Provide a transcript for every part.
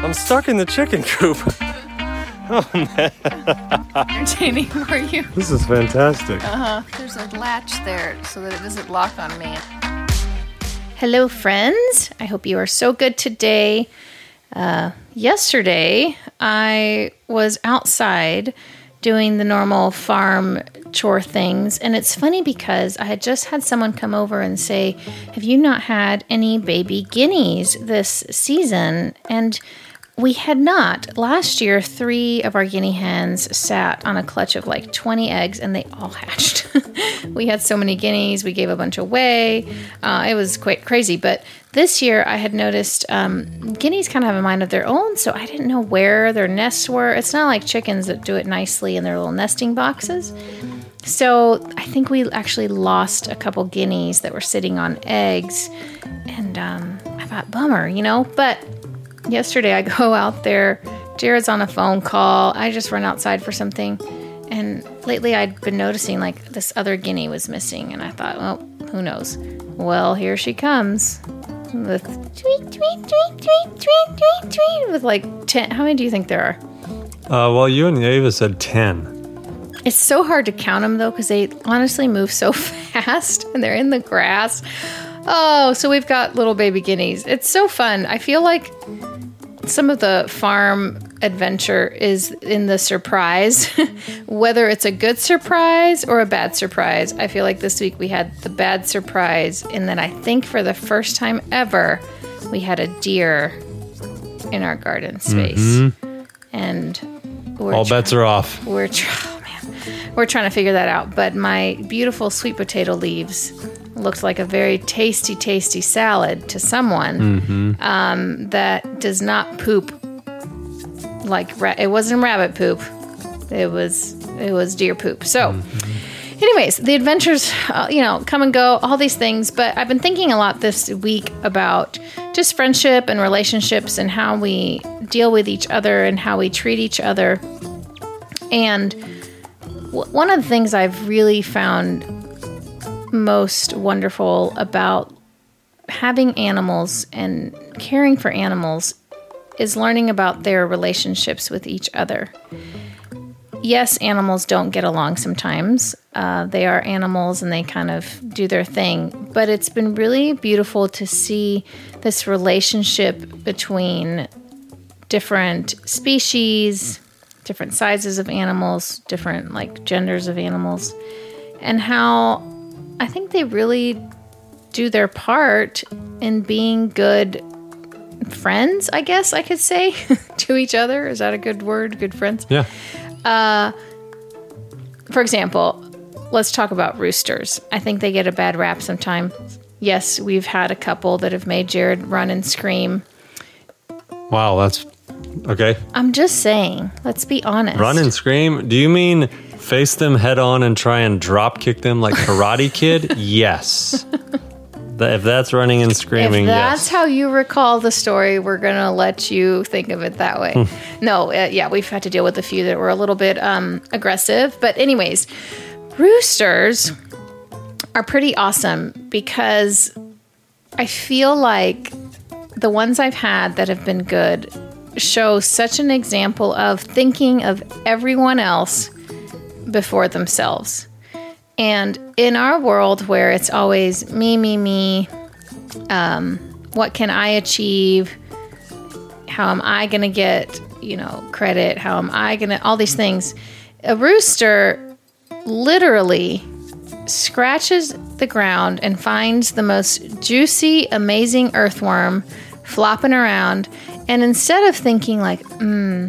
I'm stuck in the chicken coop. Oh man. Entertaining for you. This is fantastic. Uh huh. There's a latch there so that it doesn't lock on me. Hello, friends. I hope you are so good today. Uh, yesterday, I was outside doing the normal farm chore things. And it's funny because I had just had someone come over and say, Have you not had any baby guineas this season? And we had not. Last year, three of our guinea hens sat on a clutch of like 20 eggs and they all hatched. we had so many guineas, we gave a bunch away. Uh, it was quite crazy. But this year, I had noticed um, guineas kind of have a mind of their own, so I didn't know where their nests were. It's not like chickens that do it nicely in their little nesting boxes. So I think we actually lost a couple guineas that were sitting on eggs. And um, I thought, bummer, you know? But yesterday I go out there. Jared's on a phone call. I just run outside for something. And lately I'd been noticing like this other guinea was missing. And I thought, well, who knows? Well, here she comes with tweet, tweet, tweet, tweet, tweet, tweet, tweet, with like 10. How many do you think there are? Uh, well, you and Ava said 10. It's so hard to count them though because they honestly move so fast and they're in the grass. Oh, so we've got little baby guineas. It's so fun. I feel like some of the farm adventure is in the surprise, whether it's a good surprise or a bad surprise. I feel like this week we had the bad surprise, and then I think for the first time ever, we had a deer in our garden space. Mm-hmm. And all bets are off. We're oh man, we're trying to figure that out. But my beautiful sweet potato leaves looked like a very tasty, tasty salad to someone mm-hmm. um, that does not poop like ra- it wasn't rabbit poop. It was it was deer poop. So. Mm-hmm. Anyways, the adventures, uh, you know, come and go, all these things. But I've been thinking a lot this week about just friendship and relationships and how we deal with each other and how we treat each other. And w- one of the things I've really found most wonderful about having animals and caring for animals is learning about their relationships with each other. Yes, animals don't get along sometimes. Uh, they are animals and they kind of do their thing. But it's been really beautiful to see this relationship between different species, different sizes of animals, different like genders of animals, and how I think they really do their part in being good friends, I guess I could say, to each other. Is that a good word? Good friends? Yeah. Uh, for example, let's talk about roosters. I think they get a bad rap sometimes. Yes, we've had a couple that have made Jared run and scream. Wow, that's okay. I'm just saying, let's be honest. Run and scream? Do you mean face them head on and try and drop kick them like Karate Kid? yes. If that's running and screaming, if that's yes. how you recall the story, we're gonna let you think of it that way. Hmm. no, uh, yeah, we've had to deal with a few that were a little bit um, aggressive, but anyways, roosters are pretty awesome because I feel like the ones I've had that have been good show such an example of thinking of everyone else before themselves. And in our world where it's always me, me, me, um, what can I achieve? How am I going to get, you know, credit? How am I going to, all these things. A rooster literally scratches the ground and finds the most juicy, amazing earthworm flopping around. And instead of thinking, like, hmm,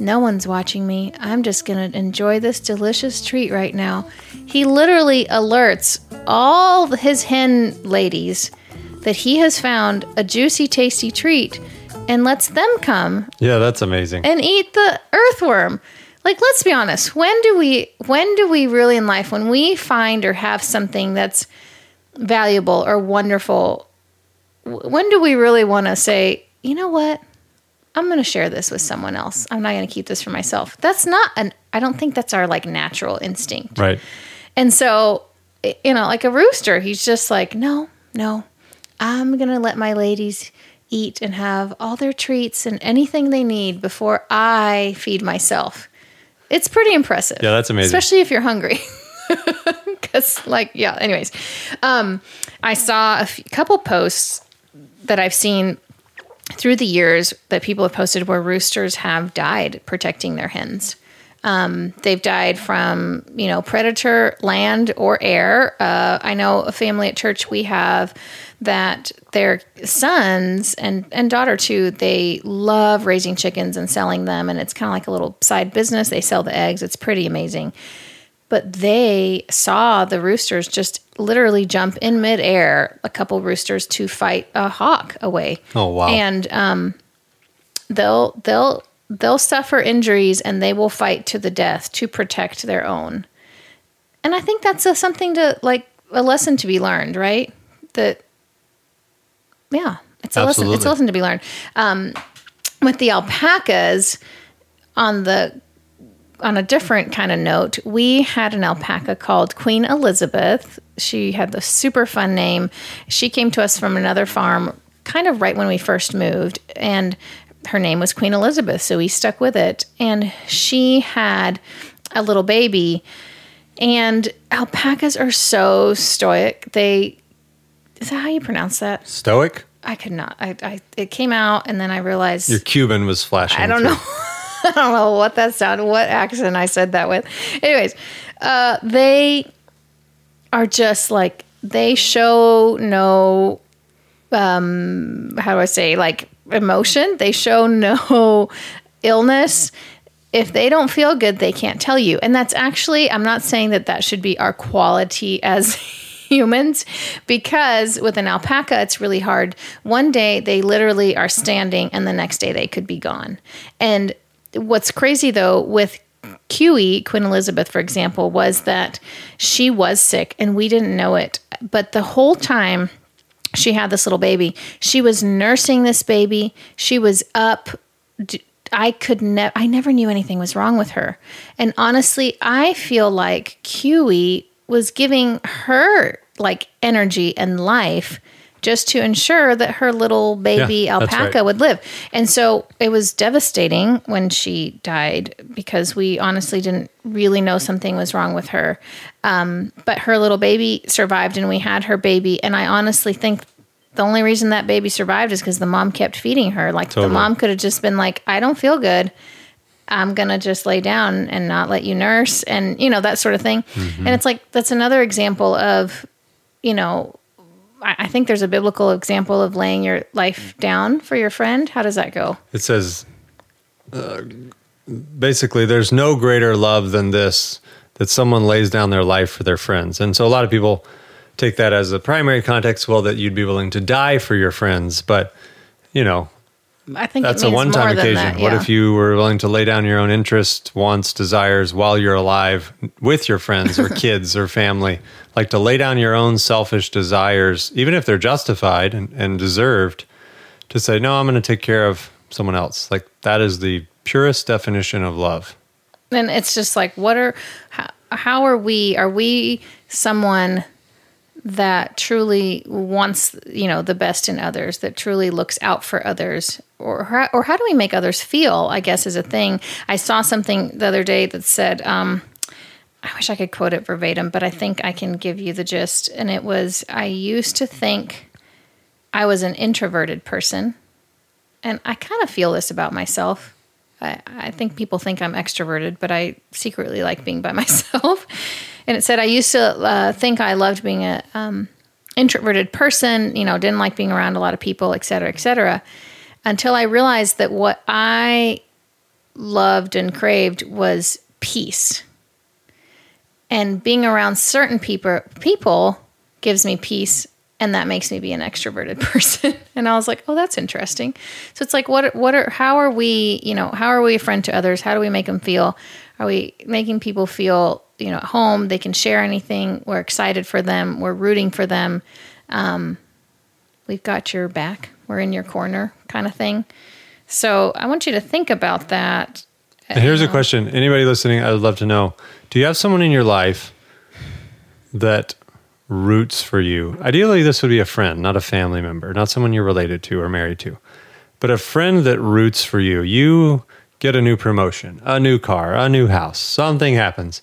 no one's watching me. I'm just going to enjoy this delicious treat right now. He literally alerts all his hen ladies that he has found a juicy, tasty treat and lets them come. Yeah, that's amazing. And eat the earthworm. Like let's be honest, when do we when do we really in life when we find or have something that's valuable or wonderful, when do we really want to say, "You know what? I'm going to share this with someone else. I'm not going to keep this for myself. That's not an, I don't think that's our like natural instinct. Right. And so, you know, like a rooster, he's just like, no, no, I'm going to let my ladies eat and have all their treats and anything they need before I feed myself. It's pretty impressive. Yeah, that's amazing. Especially if you're hungry. Because, like, yeah, anyways. Um, I saw a f- couple posts that I've seen through the years that people have posted where roosters have died protecting their hens. Um, they've died from, you know, predator, land, or air. Uh, I know a family at church we have that their sons and, and daughter too, they love raising chickens and selling them. And it's kind of like a little side business. They sell the eggs. It's pretty amazing. But they saw the roosters just literally jump in midair, a couple roosters to fight a hawk away. Oh, wow. And um, they'll they'll they'll suffer injuries and they will fight to the death to protect their own. And I think that's a, something to like a lesson to be learned, right? That yeah, it's a lesson. It's a lesson to be learned. Um, with the alpacas on the on a different kind of note, we had an alpaca called Queen Elizabeth. She had the super fun name. She came to us from another farm kind of right when we first moved and her name was Queen Elizabeth, so we stuck with it. And she had a little baby. And alpacas are so stoic. They is that how you pronounce that? Stoic? I could not. I, I it came out and then I realized Your Cuban was flashing. I don't through. know. I don't know what that sounded, what accent I said that with. Anyways, uh, they are just like they show no, um, how do I say, like emotion. They show no illness. If they don't feel good, they can't tell you. And that's actually, I'm not saying that that should be our quality as humans because with an alpaca it's really hard one day they literally are standing and the next day they could be gone and what's crazy though with QE, Queen Elizabeth, for example, was that she was sick and we didn't know it. But the whole time she had this little baby, she was nursing this baby. She was up. I could never, I never knew anything was wrong with her. And honestly, I feel like QE was giving her like energy and life just to ensure that her little baby Yeah, alpaca right. would live. And so it was devastating when she died because we honestly didn't really know something was wrong with her. Um, but her little baby survived and we had her baby. And I honestly think the only reason that baby survived is because the mom kept feeding her. Like Totally. the mom could have just been like, I don't feel good. I'm going to just lay down and not let you nurse and, you know, that sort of thing. And it's like, that's another example of, you know, I think there's a biblical example of laying your life down for your friend. How does that go? It says, uh, basically, there's no greater love than this that someone lays down their life for their friends. And so a lot of people take that as a primary context, well, that you'd be willing to die for your friends. But, you know, I think that's a one time occasion. that, What if you were willing to lay down your own interests, wants, desires while you're alive with your friends or kids or family? Like to lay down your own selfish desires, even if they're justified and, and deserved, to say, no, I'm going to take care of someone else. Like that is the purest definition of love. And it's just like, what are, how, how are we, are we someone that truly wants, you know, the best in others, that truly looks out for others? Or, or how do we make others feel, I guess, is a thing. I saw something the other day that said, um, I wish I could quote it verbatim, but I think I can give you the gist. And it was I used to think I was an introverted person. And I kind of feel this about myself. I, I think people think I'm extroverted, but I secretly like being by myself. And it said I used to uh, think I loved being a um, introverted person, you know, didn't like being around a lot of people, et cetera, et cetera, until I realized that what I loved and craved was peace. And being around certain people people gives me peace and that makes me be an extroverted person. and I was like, "Oh, that's interesting." So it's like what what are how are we, you know, how are we a friend to others? How do we make them feel? Are we making people feel, you know, at home, they can share anything, we're excited for them, we're rooting for them. Um we've got your back, we're in your corner kind of thing. So I want you to think about that. And here's a question. Anybody listening, I would love to know. Do you have someone in your life that roots for you. Ideally, this would be a friend, not a family member, not someone you're related to or married to, but a friend that roots for you. You get a new promotion, a new car, a new house, something happens.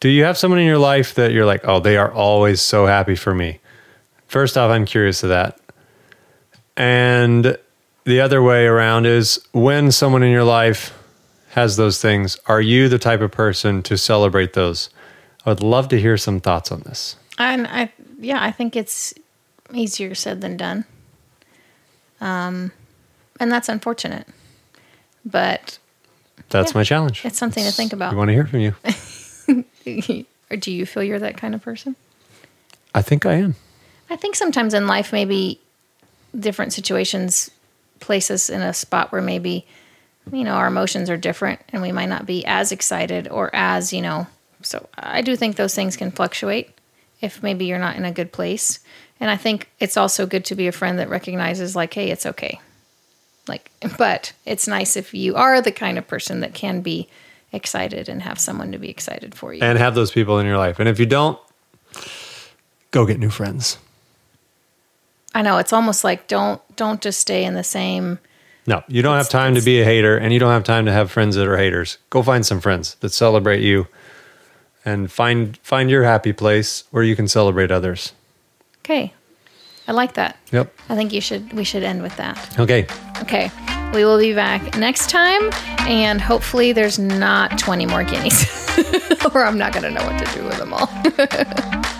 Do you have someone in your life that you're like, oh, they are always so happy for me? First off, I'm curious of that. And the other way around is when someone in your life has those things, are you the type of person to celebrate those? I would love to hear some thoughts on this. And I, yeah, I think it's easier said than done. Um, and that's unfortunate, but That's Yeah. my challenge. it's something to think about. We want to hear from you. or do you feel you're that kind of person? I think I am. I think sometimes in life, maybe different situations place us in a spot where maybe, you know, our emotions are different and we might not be as excited or as, you know, so I do think those things can fluctuate if maybe you're not in a good place. And I think it's also good to be a friend that recognizes, like, hey, it's okay. Like, but it's nice if you are the kind of person that can be excited and have someone to be excited for you. And have those people in your life. And if you don't, go get new friends. I know it's almost like don't don't just stay in the same No, you don't have time to be a hater and you don't have time to have friends that are haters. Go find some friends that celebrate you and find find your happy place where you can celebrate others. Okay. I like that. Yep. I think you should we should end with that. Okay. Okay. We will be back next time and hopefully there's not 20 more guineas or I'm not going to know what to do with them all.